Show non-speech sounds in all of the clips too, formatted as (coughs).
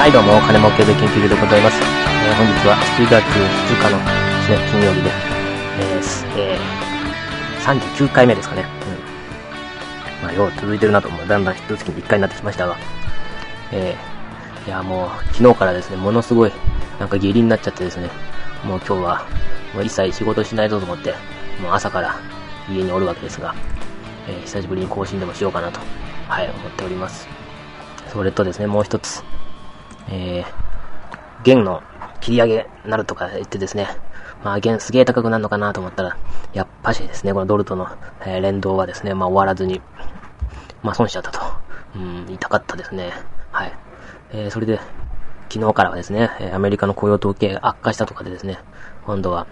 はい、どうも、金儲けで研究所でございます。えー本日は7月2日のですね、金曜日で、えーすえー39回目ですかね。うん。まあ、よう続いてるなと、もうだんだん一月に1回になってきましたが、えー、いや、もう、昨日からですね、ものすごい、なんか下痢になっちゃってですね、もう今日は、もう一切仕事しないぞと思って、もう朝から家におるわけですが、えー久しぶりに更新でもしようかなと、はい、思っております。それとですね、もう一つ、えー、弦の切り上げなるとか言ってですね、まあ弦すげえ高くなるのかなと思ったら、やっぱしですね、このドルとの、えー連動はですね、まあ終わらずに、まあ損しちゃったと。うん、痛かったですね。はい。えー、それで、昨日からはですね、アメリカの雇用統計悪化したとかでですね、今度は、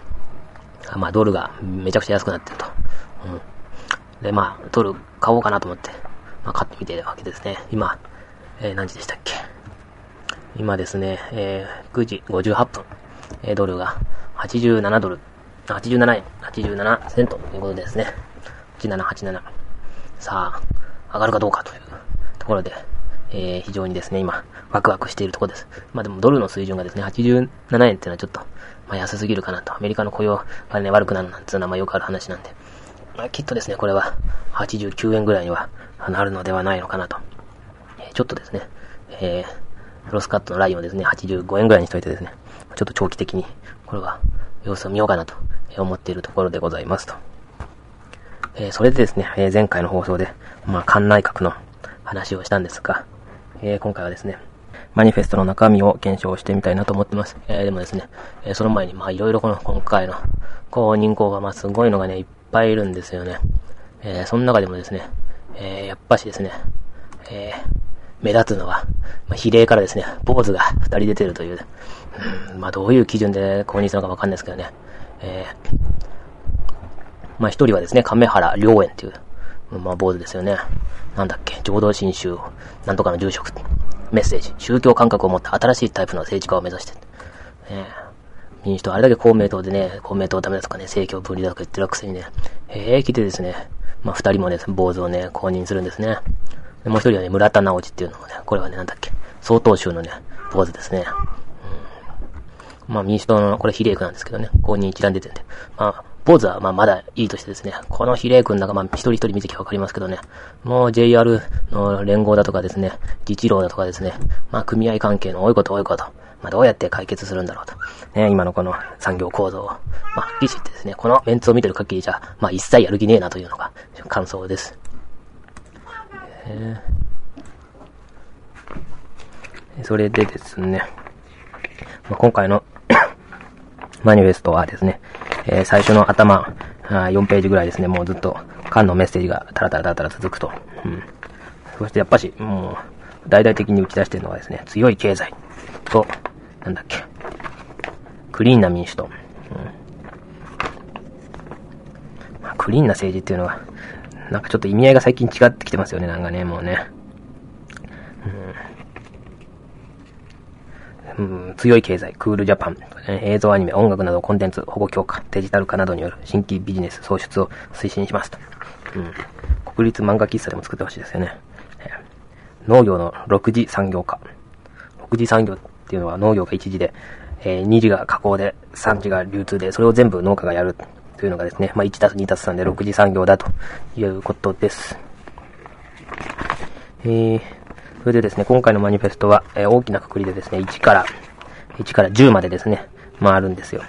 まあドルがめちゃくちゃ安くなってると。うん。で、まあ、ドル買おうかなと思って、まあ買ってみてるわけですね。今、えー何時でしたっけ？今ですね、えー、9時58分、えードルが87ドル、87円、87セントということですね。8787。さあ、上がるかどうかというところで、えー、非常にですね、今、ワクワクしているところです。まあでもドルの水準がですね、87円っていうのはちょっと、まあ安すぎるかなと。アメリカの雇用がね、悪くなるなんていうのはまあよくある話なんで。まあきっとですね、これは89円ぐらいにはなるのではないのかなと。えーちょっとですね、えー、ロスカットのラインをですね、85円ぐらいにしといてですね、ちょっと長期的に、これは、様子を見ようかなと思っているところでございますと。えーそれでですね、えー前回の放送で、まあ、館内閣の話をしたんですが、えー今回はですね、マニフェストの中身を検証してみたいなと思ってます。えーでもですね、えーその前に、まあ、いろいろこの、今回の公認校が、まあ、すごいのがね、いっぱいいるんですよね。えーその中でもですね、えーやっぱしですね、えー目立つのは、まあ、比例からですね、坊主が二人出てるという、うんまあ、どういう基準で公認するのかわかんないですけどね、えーまあ、一人はですね、亀原良園っていう、まあ、坊主ですよね。なんだっけ、浄土真宗、なんとかの住職、メッセージ、宗教感覚を持った新しいタイプの政治家を目指して、えー民主党、あれだけ公明党でね、公明党ダメだとかね、政教分離だとか言ってるくせにね、平気でですね、まあ、二人もね、坊主をね、公認するんですね。もう一人はね、村田直樹っていうのもね、これはね、なんだっけ、総統州のね、坊主ですね。うんまあ、民主党の、これ比例区なんですけどね、公認一覧出てるんで。まあ、坊主はまあまだいいとしてですね、この比例区の中、まあ一人一人見てきゃわかりますけどね、もう JR の連合だとかですね、自治労だとかですね、まあ組合関係の多いこと多いこと、まあどうやって解決するんだろうと。ね、今のこの産業構造を、まあ、はっきり言ってですね、このメンツを見てる限りじゃ、まあ一切やる気ねえなというのが感想です。えそれでですね、まあ、今回の (coughs) マニフェストはですね、えー最初の頭あ4ページぐらいですね、もうずっと缶のメッセージがタラタラタラタラ続くと。うん。そしてやっぱし、もう、大々的に打ち出してるのはですね、強い経済と、なんだっけ、クリーンな民主党。うんまあ、クリーンな政治っていうのは、なんかちょっと意味合いが最近違ってきてますよね、なんかね、もうね。うん、強い経済、クールジャパン、ね映像アニメ、音楽などコンテンツ保護強化、デジタル化などによる新規ビジネス創出を推進しますと。うん、国立漫画喫茶でも作ってほしいですよね。農業の6次産業化。6次産業っていうのは農業が1次で、えー2次が加工で、3次が流通で、それを全部農家がやるというのがですね、まあ、1たす2たす3で6次産業だということです。えー、それでですね、今回のマニフェストは、えー大きなくくりでですね、1から、1から10までですね、まああるんですよ。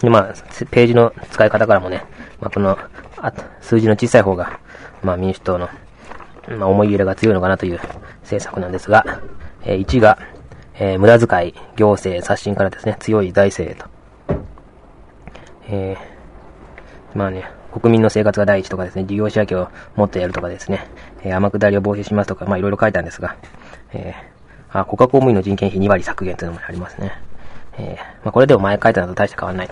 で、まあ、ページの使い方からもね、まあこの、あ数字の小さい方が、まあ民主党の、まあ思い入れが強いのかなという政策なんですが、えー1が、えー無駄遣い、行政、刷新からですね、強い財政と。えーまあね、国民の生活が第一とかですね、事業仕分けをもっとやるとかですね、えー天下りを防止しますとか、まあいろいろ書いたんですが、えーあ、国家公務員の人件費2割削減というのもありますね。えーまあこれでも前書いたのと大して変わらない。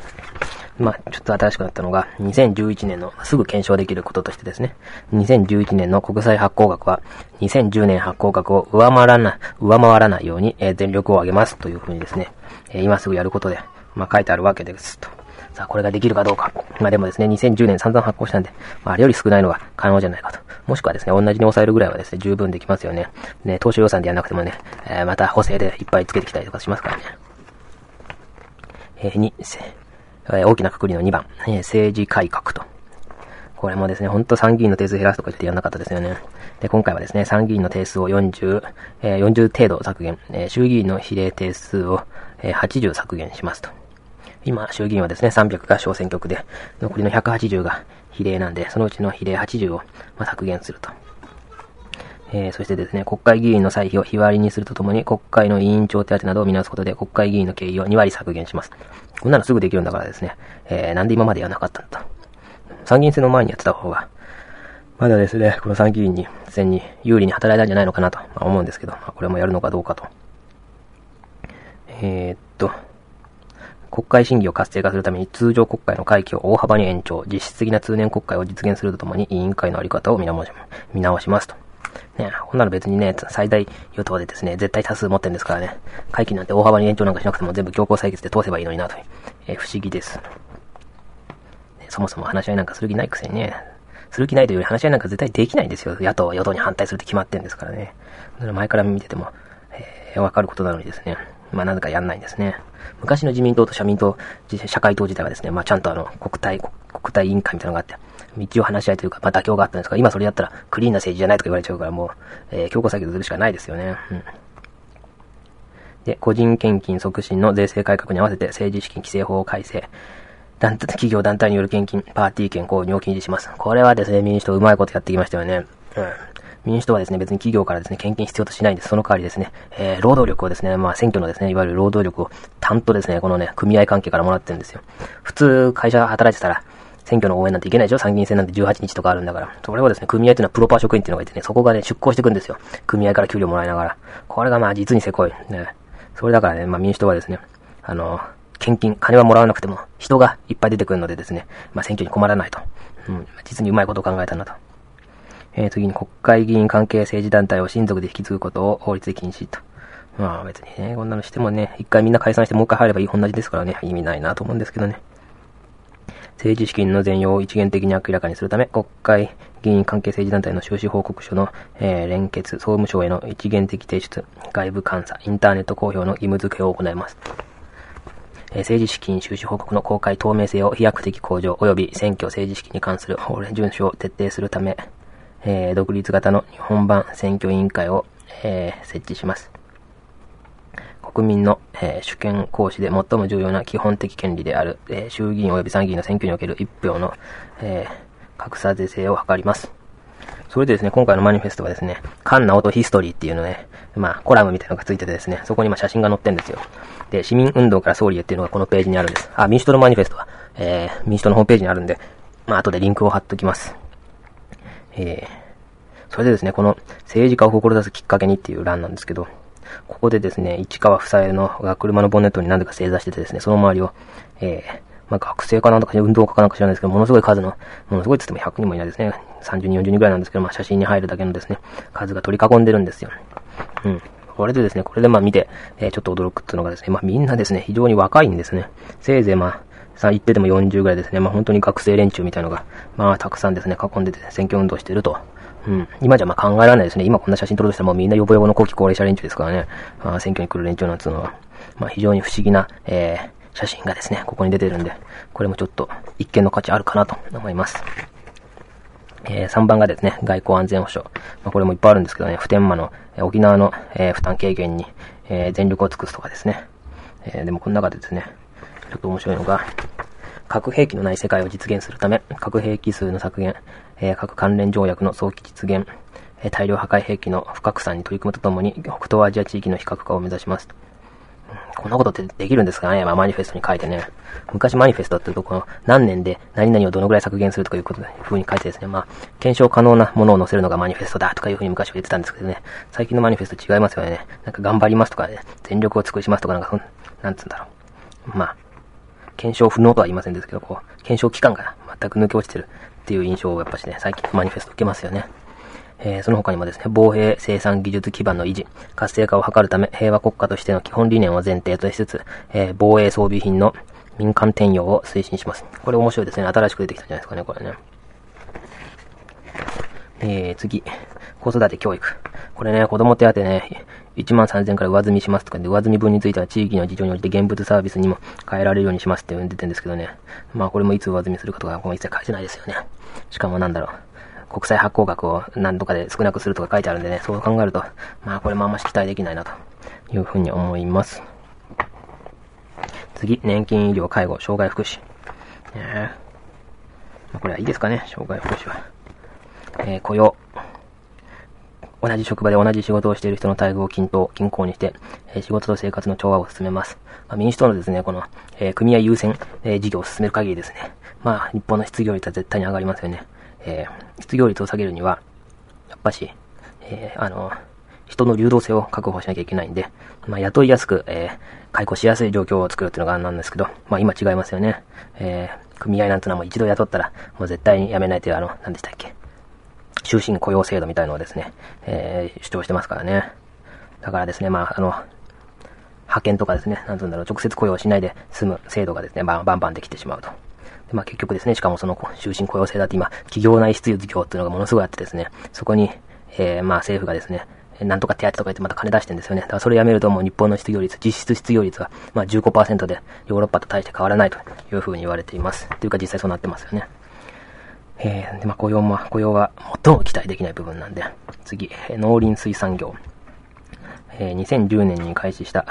まあちょっと新しくなったのが、2011年のすぐ検証できることとしてですね、2011年の国債発行額は、2010年発行額を上回らない、上回らないように、えー全力を挙げますというふうにですね、えー今すぐやることで、まあ書いてあるわけですと。さあ、これができるかどうか。まあでもですね、2010年散々発行したんで、まあ、あれより少ないのは可能じゃないかと。もしくはですね、同じに抑えるぐらいはですね、十分できますよね。ね、当初予算でやらなくてもね、えー、また補正でいっぱいつけてきたりとかしますからね。えー、2、えー、大きなくくりの2番、えー、政治改革と。これもですね、ほんと参議院の定数減らすとか言ってやんなかったですよね。で、今回はですね、参議院の定数を40、えー、40程度削減、えー、衆議院の比例定数を、えー、80削減しますと。今、衆議院はですね、300が小選挙区で、残りの180が比例なんで、そのうちの比例80を、ま、削減すると。えー、そしてですね、国会議員の歳費を日割りにするとともに、国会の委員長手当などを見直すことで、国会議員の経費を2割削減します。こんなのすぐできるんだからですね、えー、なんで今までやなかったんだ。参議院選の前にやってた方が、まだですね、この参議院に、選に有利に働いたんじゃないのかなと、まあ、思うんですけど、まあ、これもやるのかどうかと。えー、っと、国会審議を活性化するために通常国会の会期を大幅に延長、実質的な通年国会を実現するとともに委員会のあり方を見直し見直しますと。ね、こんなの別にね、最大与党でですね、絶対多数持ってんですからね、会期なんて大幅に延長なんかしなくても全部強行採決で通せばいいのになと、え、不思議です。そもそも話し合いなんかする気ないくせにね、する気ないというより話し合いなんか絶対できないんですよ。野党は与党に反対するって決まってんですからね。前から見てても、えー、わかることなのにですね。まあ、なぜかやんないんですね。昔の自民党と社民党、社会党自体はですね、まあ、ちゃんとあの、国対、国対委員会みたいなのがあって、一応話し合いというか、まあ、妥協があったんですが、今それやったらクリーンな政治じゃないとか言われちゃうから、もう、えー、強行採決するしかないですよね。うん。で、個人献金促進の税制改革に合わせて政治資金規正法を改正。団体 (laughs) 企業団体による献金、パーティー券購入を禁止します。これはですね、民主党うまいことやってきましたよね。うん。民主党はですね、別に企業からですね、献金必要としないんです。その代わりですね、えー、労働力をですね、まあ選挙のですね、いわゆる労働力を担当ですね、このね、組合関係からもらってるんですよ。普通、会社が働いてたら、選挙の応援なんていけないでしょ？参議院選なんて18日とかあるんだから。それをですね、組合っていうのはプロパー職員っていうのがいてね、そこがね、出向してくんですよ。組合から給料もらいながら。これがまあ実にせこい。ね。それだからね、まあ民主党はですね、あの、献金、金はもらわなくても、人がいっぱい出てくるのでですね、まあ選挙に困らないと。うん、実にうまいことを考えたんだと。えー、次に国会議員関係政治団体を親族で引き継ぐことを法律で禁止と。まあ別にね、こんなのしてもね、一回みんな解散してもう一回入ればいい同じですからね、意味ないなと思うんですけどね。政治資金の全容を一元的に明らかにするため、国会議員関係政治団体の収支報告書の、えー、連結、総務省への一元的提出、外部監査、インターネット公表の義務付けを行います。えー、政治資金収支報告の公開透明性を飛躍的向上及び選挙政治資金に関する法令遵守を徹底するため、えー、独立型の日本版選挙委員会を、えー、設置します。国民の、えー、主権行使で最も重要な基本的権利である、えー、衆議院及び参議院の選挙における一票の、えー、格差是正を図ります。それでですね、今回のマニフェストはですね、カンナオトヒストリーっていうのね、まあ、コラムみたいなのがついててですね、そこにま写真が載ってんですよ。で、市民運動から総理へっていうのがこのページにあるんです。あ、民主党のマニフェストは、えー、民主党のホームページにあるんで、まあ、後でリンクを貼っときます。えー、それでですね、この政治家を志すきっかけにっていう欄なんですけど、ここでですね、市川夫妻のが車のボンネットに何でか正座しててですね、その周りを、えー、まあ、学生かなんとか運動家かなんか知らないですけど、ものすごい数の、ものすごいって言っても100人もいないですね。30人、40人ぐらいなんですけど、まあ、写真に入るだけのですね、数が取り囲んでるんですよ。うん。これでですね、これでまあ見て、えー、ちょっと驚くっていうのがですね、まあみんなですね、非常に若いんですね。せいぜいまあ、さあ言ってても40ぐらいですね。まあ本当に学生連中みたいのが、まあたくさんですね、囲んでて選挙運動してると。うん。今じゃまあ考えられないですね。今こんな写真撮るとしたらもうみんなヨボヨボの後期高齢者連中ですからね。まあ選挙に来る連中なんつうのは。まあ非常に不思議な、えー、写真がですね、ここに出てるんで、これもちょっと一見の価値あるかなと思います。えー、3番がですね、外交安全保障。まあ、これもいっぱいあるんですけどね、普天間の、えー、沖縄の、えー、負担軽減に、えー、全力を尽くすとかですね。えー、でもこの中でですね、ちょっと面白いのが、核兵器のない世界を実現するため、核兵器数の削減、えー、核関連条約の早期実現、えー、大量破壊兵器の不拡散に取り組むとともに、北東アジア地域の非核化を目指します。こんなことってできるんですかね？まあ、マニフェストに書いてね。昔マニフェストっていうと、この何年で何々をどのぐらい削減するとかいうことで、風に書いてですね、まあ、検証可能なものを載せるのがマニフェストだとかいう風に昔は言ってたんですけどね、最近のマニフェスト違いますよね。なんか頑張りますとかね、全力を尽くしますとかなんか、なんつうんだろう。まあ、検証不能とは言いませんですけど、こう、検証期間が全く抜け落ちてるっていう印象をやっぱしね、最近マニフェスト受けますよね。えー、その他にもですね、防衛生産技術基盤の維持、活性化を図るため、平和国家としての基本理念を前提としつつ、えー、防衛装備品の民間転用を推進します。これ面白いですね。新しく出てきたんじゃないですかね、これね。えー、次。子育て教育。これね、子供手当ね、1万3000から上積みしますとかで、上積み分については地域の事情に応じて現物サービスにも変えられるようにしますって出てるんですけどね。まあこれもいつ上積みするかとか、ここ一切書いてないですよね。しかもなんだろう。国際発行額を何とかで少なくするとか書いてあるんでね、そう考えると、まあこれもあんまし期待できないなというふうに思います。次、年金、医療、介護、障害福祉。えまあ、これはいいですかね、障害福祉は。えー、雇用。同じ職場で同じ仕事をしている人の待遇を均等、均衡にして、えー、仕事と生活の調和を進めます。まあ、民主党のですね、この、えー、組合優先、え事業を進める限りですね、まあ、日本の失業率は絶対に上がりますよね。え失業率を下げるには、やっぱし、えあの、人の流動性を確保しなきゃいけないんで、まあ、雇いやすく、え、解雇しやすい状況を作るっていうのがなんですけど、まあ、今違いますよね。え、組合なんてのはもう一度雇ったら、もう絶対に辞めないという、あの、何でしたっけ。終身雇用制度みたいのをですね、えー、主張してますからね。だからですね、まあ、あの、派遣とかですね、なんてうんだろう、直接雇用しないで済む制度がですね、バンバンバンできてしまうと。でまあ結局ですね、しかもその終身雇用制だって今、企業内必要事業っていうのがものすごいあってですね、そこに、えー、まあ政府がですね、なんとか手当とか言ってまた金出してるんですよね。だからそれやめるともう日本の失業率、実質失業率はまあ15%でヨーロッパと大して変わらないというふうに言われています。というか実際そうなってますよね。えー、で、まあ雇用も、雇用は最も期待できない部分なんで、次、農林水産業。えー、2010年に開始した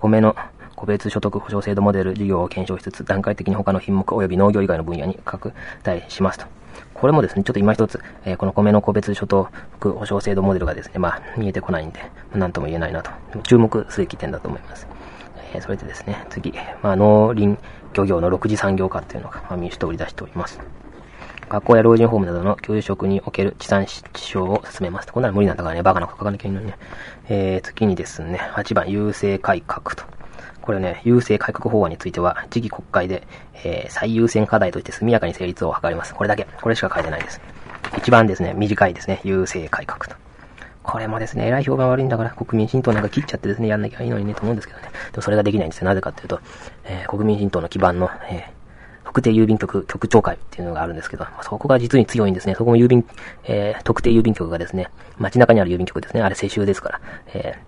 米の個別所得保障制度モデル事業を検証しつつ、段階的に他の品目及び農業以外の分野に拡大しますと。これもですね、ちょっと今一つ、えー、この米の個別所得保証制度モデルがですね、まあ、見えてこないんで、なんとも言えないなと。注目すべき点だと思います。えー、それでですね、次、まあ、農林漁業の6次産業化っていうのが、まあ、民主党を売り出しております。学校や老人ホームなどの給食における地産地消を進めます。こんなの無理なんだからね、バカなこと書かなきゃいけないのにね。えー、次にですね、8番、優勢改革と。これね、優勢改革法案については、次期国会で、えー、最優先課題として速やかに成立を図ります。これだけ。これしか書いてないです。一番ですね、短いですね、優勢改革と。これもですね、偉い評判悪いんだから、国民新党なんか切っちゃってですね、やんなきゃいいのにね、と思うんですけどね。でもそれができないんですよ。なぜかっていうと、えー、国民新党の基盤の、えー、特定郵便局局長会っていうのがあるんですけど、そこが実に強いんですね。そこも郵便、えー、特定郵便局がですね、街中にある郵便局ですね。あれ世襲ですから。え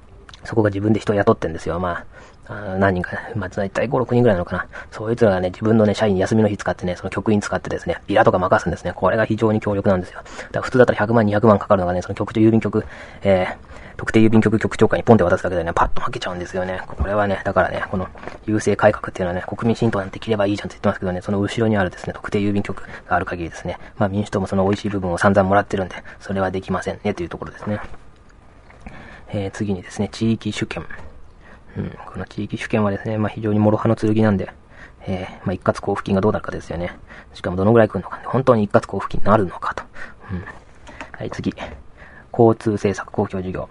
ー、そこが自分で人を雇ってんですよ。まあ、あ何人か、まあ、大体5、6人ぐらいなのかな。そういう人がね、自分のね、社員休みの日使ってね、その局員使ってですね、ビラとか任すんですね。これが非常に強力なんですよ。だから普通だったら100万、200万かかるのがね、その局長郵便局、えー、特定郵便局局長会にポンって渡すだけでね、パッと負けちゃうんですよね。これはね、だからね、この郵政改革っていうのはね、国民新党なんて切ればいいじゃんって言ってますけどね、その後ろにあるですね、特定郵便局がある限りですね、まあ民主党もその美味しい部分を散々もらってるんで、それはできませんね、というところですね。えー、次にですね、地域主権。うん、この地域主権はですね、まあ非常に諸刃の剣なんで、えー、まあ一括交付金がどうなるかですよね。しかもどのぐらい来るのか、ね本当に一括交付金になるのかと。うん。はい、次。交通政策公共事業。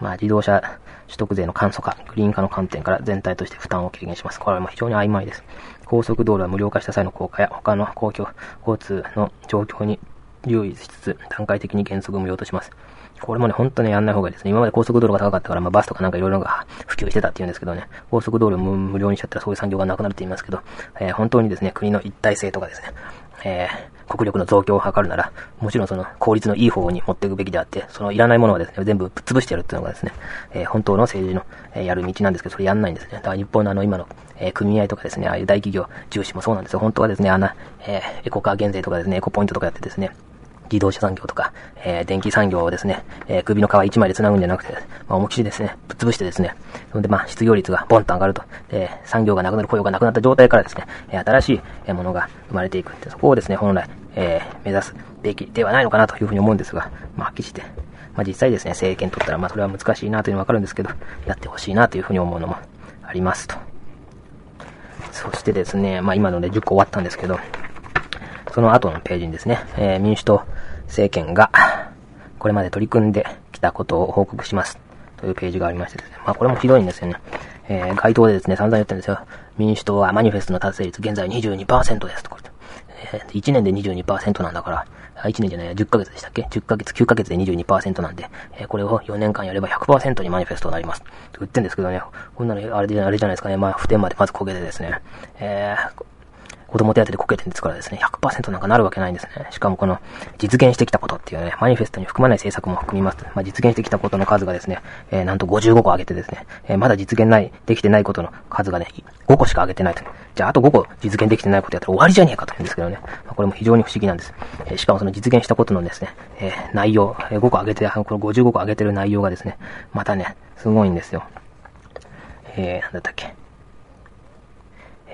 まあ自動車取得税の簡素化、グリーン化の観点から全体として負担を軽減します。これは非常に曖昧です。高速道路は無料化した際の効果や他の公共交通の状況に留意しつつ、段階的に原則無料とします。これもね、ほんとね、やんない方がいいですね。今まで高速道路が高かったから、まあ、バスとかなんかいろいろが普及してたっていうんですけどね、高速道路無料にしちゃったらそういう産業がなくなるって言いますけど、えー、本当にですね、国の一体性とかですね、えー、国力の増強を図るなら、もちろんその効率のいい方に持っていくべきであって、そのいらないものはですね、全部ぶっ潰してやるっていうのがですね、えー、本当の政治の、えー、やる道なんですけど、それやんないんですね。だから日本のあの今の、えー、組合とかですね、ああいう大企業重視もそうなんですよ。本当はですね、あの、えー、エコカー減税とかですね、エコポイントとかやってですね、自動車産業とか、えー、電気産業をですね、えー、首の皮一枚で繋ぐんじゃなくて、まあ、思いっきりですね、ぶっ潰してですね、そんでまあ、失業率がボンと上がると、えー、産業がなくなる、雇用がなくなった状態からですね、え新しいものが生まれていく。そこをですね、本来、え目指すべきではないのかなというふうに思うんですが、まあ、はっきりして、まあ、実際ですね、政権取ったら、まあ、それは難しいなというのはわかるんですけど、やってほしいなというふうに思うのもありますと。そしてですね、まあ、今ので10個終わったんですけど、その後のページにですね、えー、民主党政権が、これまで取り組んできたことを報告します。というページがありましてですね。まあこれもひどいんですよね。えー、街頭でですね、散々言ってるんですよ。民主党はマニフェストの達成率現在22%ですとか言って。えー、1年で22%なんだから、1年じゃない、10ヶ月でしたっけ ?10 ヶ月、9ヶ月で22%なんで、えー、これを4年間やれば100%にマニフェストになります。と言ってんですけどね、こんなのあれじゃあれじゃないですかね、まあ、普天までまず焦げてですね、えー、子供手当でこけてるんですからですね、100%なんかなるわけないんですね。しかもこの、実現してきたことっていうね、マニフェストに含まない政策も含みます。まあ、実現してきたことの数がですね、えー、なんと55個上げてですね、えー、まだ実現ない、できてないことの数がね、5個しか上げてないと。じゃあ、あと5個実現できてないことやったら終わりじゃねえかと言うんですけどね。まあ、これも非常に不思議なんです。えー、しかもその実現したことのですね、えー、内容、え、5個上げて、この55個上げてる内容がですね、またね、すごいんですよ。えー、なんだったっけ。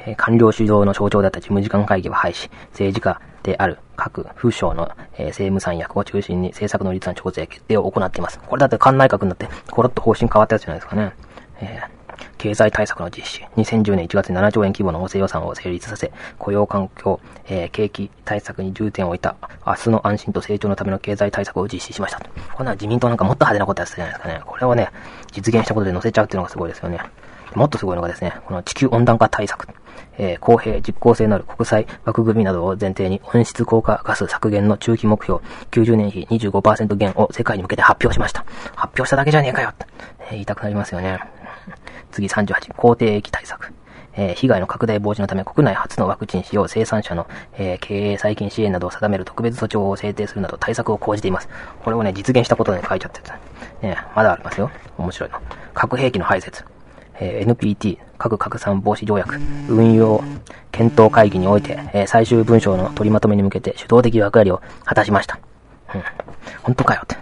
え官僚主導の象徴だった事務次官会議は廃止、政治家である各府省の、え政務三役を中心に政策の立案調整決定を行っています。これだって官内閣になって、コロッと方針変わったやつじゃないですかね。えー経済対策の実施、2010年1月に7兆円規模の補正予算を成立させ、雇用環境、えー、景気対策に重点を置いた、明日の安心と成長のための経済対策を実施しました。こんな自民党なんかもっと派手なことやってたじゃないですかね。これをね、実現したことで載せちゃうっていうのがすごいですよね。もっとすごいのがですね、この地球温暖化対策。えー、公平、実効性のある国際枠組みなどを前提に温室効果ガス削減の中期目標90年比25%減を世界に向けて発表しました。発表しただけじゃねえかよって、えー、言いたくなりますよね。次38、公定液対策。え、被害の拡大防止のため国内初のワクチン使用生産者の、え、経営再建支援などを定める特別措置法を制定するなど対策を講じています。これをね、実現したことで書いちゃってる。ね、まだありますよ。面白いの。核兵器の排泄。え NPT、核拡散防止条約、運用検討会議において、え最終文章の取りまとめに向けて主導的役割を果たしました。うん。本当かよって。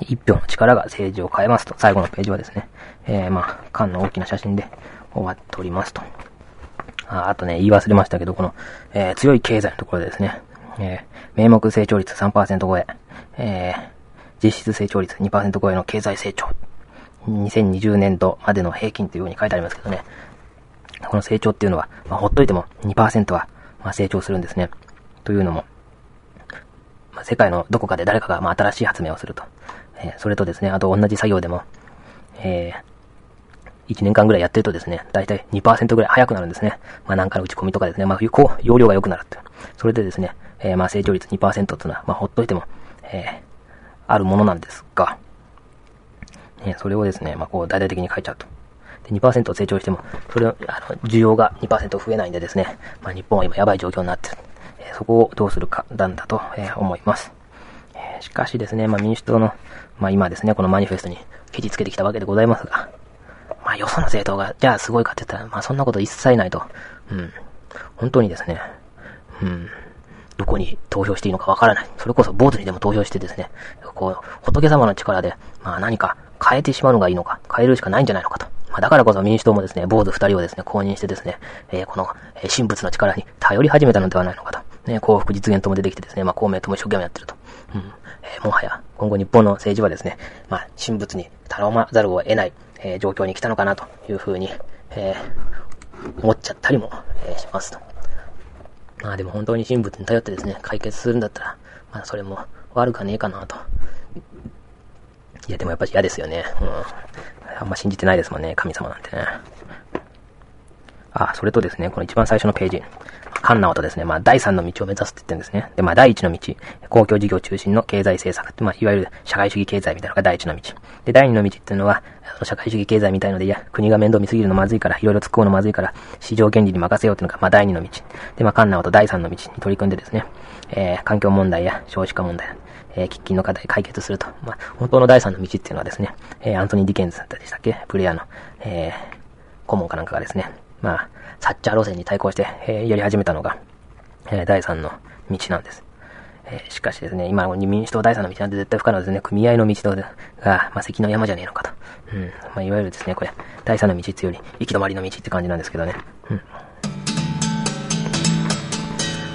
一票の力が政治を変えますと、最後のページはですね、えー、まあ、缶の大きな写真で終わっておりますと。ああとね、言い忘れましたけど、この、えー、強い経済のところでですね、えー、名目成長率3%超え、えー、実質成長率2%超えの経済成長2020年度までの平均というように書いてありますけどね。この成長っていうのは、まあ、ほっといても2%は、まあ、成長するんですね。というのも、まあ、世界のどこかで誰かが、まあ、新しい発明をすると。えー、それとですね、あと同じ作業でも、えー、1年間ぐらいやってるとですね、だいたい2%ぐらい早くなるんですね。まあなんかの打ち込みとかですね、まあこう、容量が良くなるって。それでですね、えー、まあ成長率2%っていうのは、まあほっといても、えー、あるものなんですが、えそれをですね、まあ、こう、大々的に書いちゃうと。で、2%成長しても、それを、あの、需要が2%増えないんでですね、まあ、日本は今やばい状況になってる。えそこをどうするか、なんだと、え思います。えしかしですね、まあ、民主党の、まあ、今ですね、このマニフェストにケチつけてきたわけでございますが、まあ、よその政党が、じゃあすごいかって言ったら、まあ、そんなこと一切ないと。うん。本当にですね、うん。どこに投票していいのかわからない。それこそ坊主にでも投票してですね、こう、仏様の力で、まあ何か変えてしまうのがいいのか、変えるしかないんじゃないのかと。まあ、だからこそ民主党もですね、坊主二人をですね、公認してですね、えー、この、え、神仏の力に頼り始めたのではないのかと。ね、幸福実現とも出てきてですね、まあ、公明とも一生懸命やってると。うん。えー、もはや、今後日本の政治はですね、まあ、神仏に頼まざるを得ない、えー、状況に来たのかなというふうに、え、思っちゃったりも、え、しますと。まあでも本当に神仏に頼ってですね、解決するんだったら、まあそれも悪かねえかなといや、でもやっぱ嫌ですよね。うん。あんま信じてないですもんね、神様なんてね。あ、それとですね、この一番最初のページ。カンナオとですね、まあ、第三の道を目指すって言ってるんですね。で、まあ、第一の道、公共事業中心の経済政策って、まあ、いわゆる社会主義経済みたいなのが第一の道。で、第二の道っていうのは、社会主義経済みたいので、いや、国が面倒見すぎるのまずいから、いろいろ突っ込むのまずいから、市場原理に任せようっていうのが、まあ、第二の道。で、まあ、カンナオと第三の道に取り組んでですね、えー、環境問題や少子化問題、え、喫緊の課題解決すると。まあ、本当の第三の道っていうのはですね、え、アントニー・ギデンズだったでしたっけ？ブレアーの、え、顧問かなんかがですね、まあ、サッチャー路線に対抗して、え、やり始めたのが、え、第三の道なんです。え、しかしですね、今民主党第三の道なんて絶対不可能ですね。組合の道が、まあ、関の山じゃねえのかと。うん。まあ、いわゆるですね、これ、第三の道っていうより、行き止まりの道って感じなんですけどね。うん。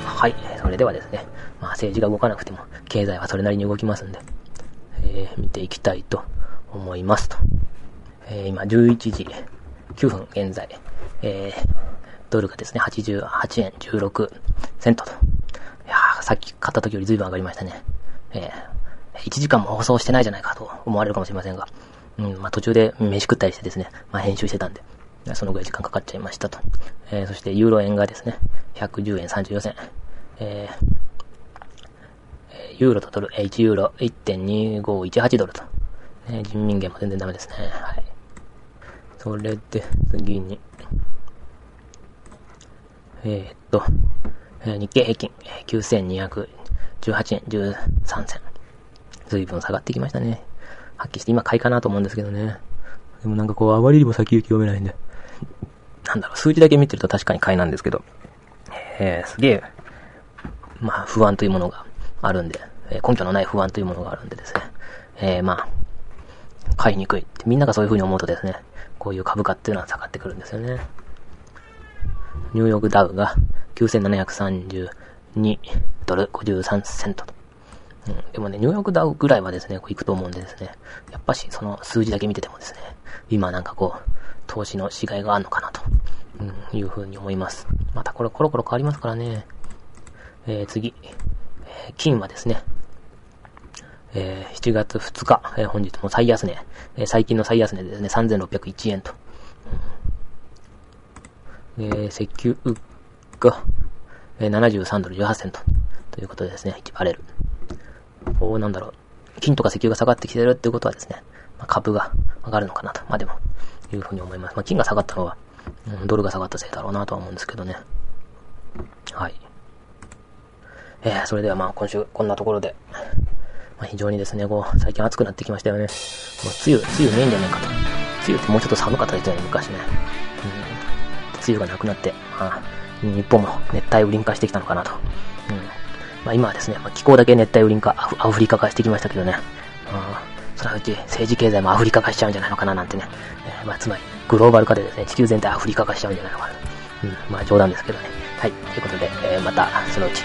はい。それではですね、まあ、政治が動かなくても、経済はそれなりに動きますんで、えー、見ていきたいと思いますと。えー、今、11時9分現在、えー、ドルがですね、88円16セントと。いや、さっき買った時より随分上がりましたね。えー、1時間も放送してないじゃないかと思われるかもしれませんが、うん、まあ途中で飯食ったりしてですね、まあ編集してたんで、そのぐらい時間かかっちゃいましたと。えー、そしてユーロ円がですね、110円34銭。えー、ユーロとドル、1ユーロ1.2518ドルと。ね、人民元も全然ダメですね。はい。それで、次に、えー、っと、えー、日経平均、9218円13銭。随分下がってきましたね。はっきりして今買いかなと思うんですけどね。でもなんかこう、あまりにも先行き読めないんで。なんだろう、数字だけ見てると確かに買いなんですけど。えー、すげえ、まあ、不安というものがあるんで、え、根拠のない不安というものがあるんでですね。えー、まあ、買いにくい。みんながそういう風に思うとですね、こういう株価っていうのは下がってくるんですよね。ニューヨークダウが9732ドル53セントと。うん、でもね、ニューヨークダウぐらいはですね、こう行くと思うんでですね、やっぱしその数字だけ見ててもですね、今なんかこう、投資のしがいがあるのかなと、うん、いうふうに思います。またこれコロコロ変わりますからね。えー、次、えー、金はですね、えー、7月2日、えー、本日も最安値、えー、最近の最安値ですね、3601円と。えー、石油が、えー、73ドル18セント。ということでですね、1バレル。おなんだろう。金とか石油が下がってきてるってことはですね、まあ、株が上がるのかなと。まあでも、いうふうに思います。まあ金が下がったのは、うん、ドルが下がったせいだろうなとは思うんですけどね。はい。えー、それではまあ今週こんなところで、まあ、非常にですね、こう、最近暑くなってきましたよね。もう梅雨、梅雨ねえんじゃねえかと。梅雨ってもうちょっと寒かったですよね、昔ね。うん。梅雨がなくなって、まあ、日本も熱帯雨林化してきたのかなと。うん。まあ今はですね、まあ、気候だけ熱帯雨林化、アフリカ化してきましたけどね。あそのうち政治経済もアフリカ化しちゃうんじゃないのかななんてね。えー、まあつまり、グローバル化でですね、地球全体アフリカ化しちゃうんじゃないのかな。うん、まあ冗談ですけどね。はい。ということで、えー、またそのうち。